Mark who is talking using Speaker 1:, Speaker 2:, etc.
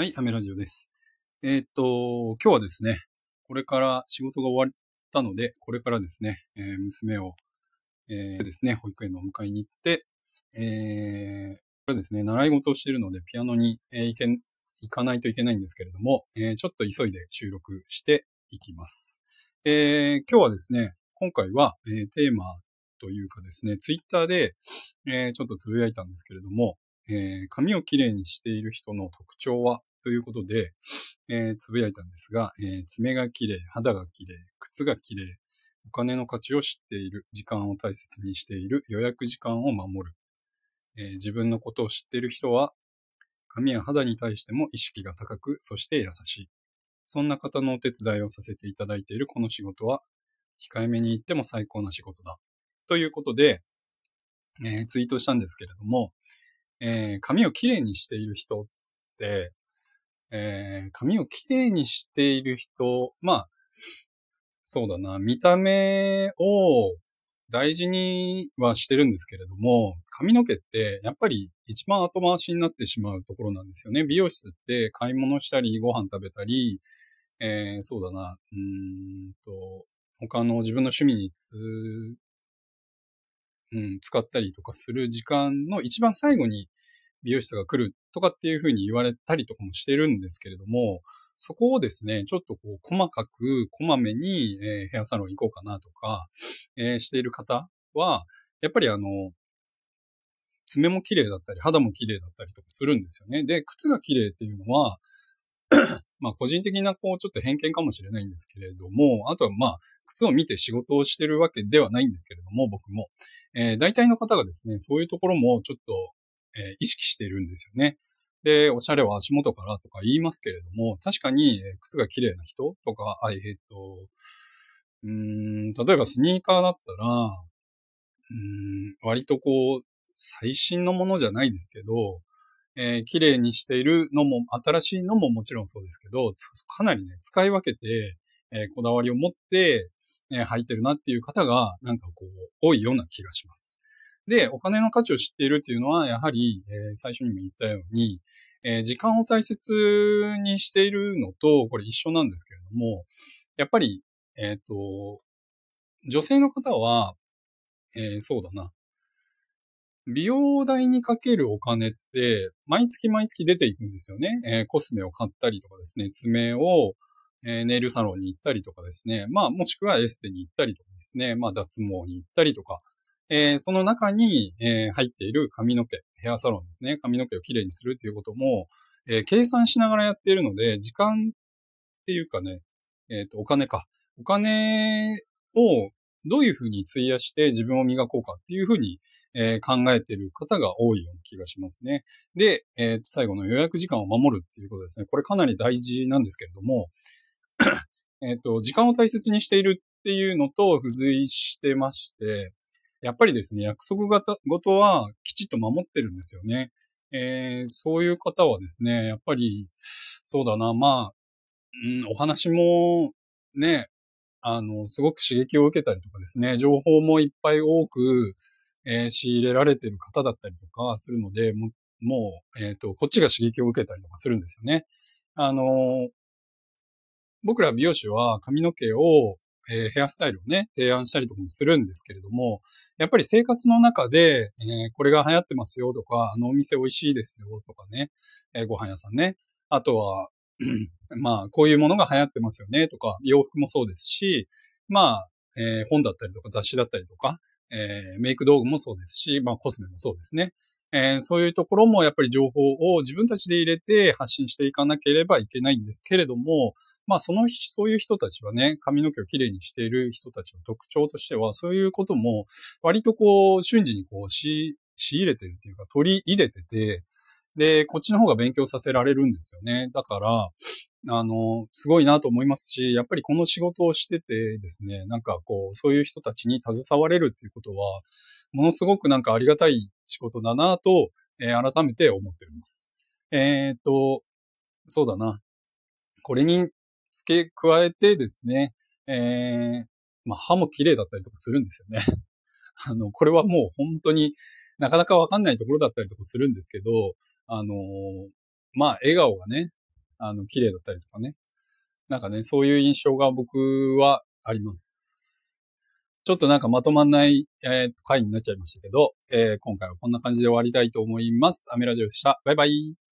Speaker 1: はい、アメラジオです。えーっと、今日はですね、これから仕事が終わったので、これからですね、えー娘を、えーですね、保育園のお迎えに行って、えー、これですね、習い事をしているので、ピアノに、え行け、行かないといけないんですけれども、えちょっと急いで収録していきます。えー今日はですね、今回は、えテーマというかですね、ツイッターで、えちょっとつぶやいたんですけれども、えー髪をきれいにしている人の特徴はということで、えーつぶやいたんですが、えー爪がきれい、肌がきれい、靴がきれい、お金の価値を知っている、時間を大切にしている、予約時間を守る、えー自分のことを知っている人は、髪や肌に対しても意識が高く、そして優しい。そんな方のお手伝いをさせていただいているこの仕事は、控えめに言っても最高な仕事だ。ということで、えーツイートしたんですけれども、えー髪をきれいにしている人って、えー髪をきれいにしている人、まあ、そうだな、見た目を大事にはしてるんですけれども、髪の毛ってやっぱり一番後回しになってしまうところなんですよね。美容室って買い物したり、ご飯食べたり、えーそうだな、うんと、他の自分の趣味につ、うん、使ったりとかする時間の一番最後に美容室が来るとかっていうふうに言われたりとかもしてるんですけれども、そこをですね、ちょっとこう細かく、こまめに、えーヘアサロン行こうかなとか、えーしている方は、やっぱりあの、爪も綺麗だったり、肌も綺麗だったりとかするんですよね。で、靴が綺麗っていうのは、まあ個人的なこうちょっと偏見かもしれないんですけれども、あとはまあ靴を見て仕事をしてるわけではないんですけれども、僕も。えー大体の方がですね、そういうところもちょっと、え意識しているんですよね。で、おしゃれは足元からとか言いますけれども、確かに、靴が綺麗な人とか、あえっ、と、うん、例えばスニーカーだったら、うん、割とこう、最新のものじゃないですけど、えー綺麗にしているのも、新しいのももちろんそうですけど、かなりね、使い分けて、えーこだわりを持って、えー履いてるなっていう方が、なんかこう、多いような気がします。で、お金の価値を知っているっていうのは、やはり、えー最初にも言ったように、えー時間を大切にしているのと、これ一緒なんですけれども、やっぱり、えっ、と、女性の方は、えーそうだな。美容代にかけるお金って、毎月毎月出ていくんですよね。えーコスメを買ったりとかですね、爪を、えーネイルサロンに行ったりとかですね、まあもしくはエステに行ったりとかですね、まあ脱毛に行ったりとか、えーその中に、えー入っている髪の毛、ヘアサロンですね、髪の毛をきれいにするということも、えー計算しながらやっているので、時間っていうかね、えっ、と、お金か。お金をどういうふうに費やして自分を磨こうかっていうふうに、えー考えている方が多いような気がしますね。で、えーと最後の予約時間を守るっていうことですね。これかなり大事なんですけれども、えっと、時間を大切にしているっていうのと付随してまして、やっぱりですね、約束ごとはきちっと守ってるんですよね。えーそういう方はですね、やっぱり、そうだな、まあ、うん、お話もね、あの、すごく刺激を受けたりとかですね、情報もいっぱい多く、えー仕入れられてる方だったりとかするので、もう、もうえっ、と、こっちが刺激を受けたりとかするんですよね。あの、僕ら美容師は髪の毛を、えーヘアスタイルをね、提案したりとかもするんですけれども、やっぱり生活の中で、えーこれが流行ってますよとか、あのお店美味しいですよとかね、えーご飯屋さんね。あとは、まあ、こういうものが流行ってますよねとか、洋服もそうですし、まあ、えー本だったりとか雑誌だったりとか、えーメイク道具もそうですし、まあコスメもそうですね。えーそういうところもやっぱり情報を自分たちで入れて発信していかなければいけないんですけれども、まあその、そういう人たちはね、髪の毛をきれいにしている人たちの特徴としては、そういうことも割とこう瞬時にこうし仕入れてるっていうか取り入れてて、で、こっちの方が勉強させられるんですよね。だから、あの、すごいなと思いますし、やっぱりこの仕事をしててですね、なんかこう、そういう人たちに携われるっていうことは、ものすごくなんかありがたい仕事だなと、えー改めて思っております。えーっと、そうだな。これに付け加えてですね、えー、まあ歯も綺麗だったりとかするんですよね。あの、これはもう本当になかなかわかんないところだったりとかするんですけど、あのまあ笑顔がね、あの、綺麗だったりとかね。なんかね、そういう印象が僕はあります。ちょっとなんかまとまんない、えー、回になっちゃいましたけど、えー、今回はこんな感じで終わりたいと思います。アメラジオでした。バイバイ。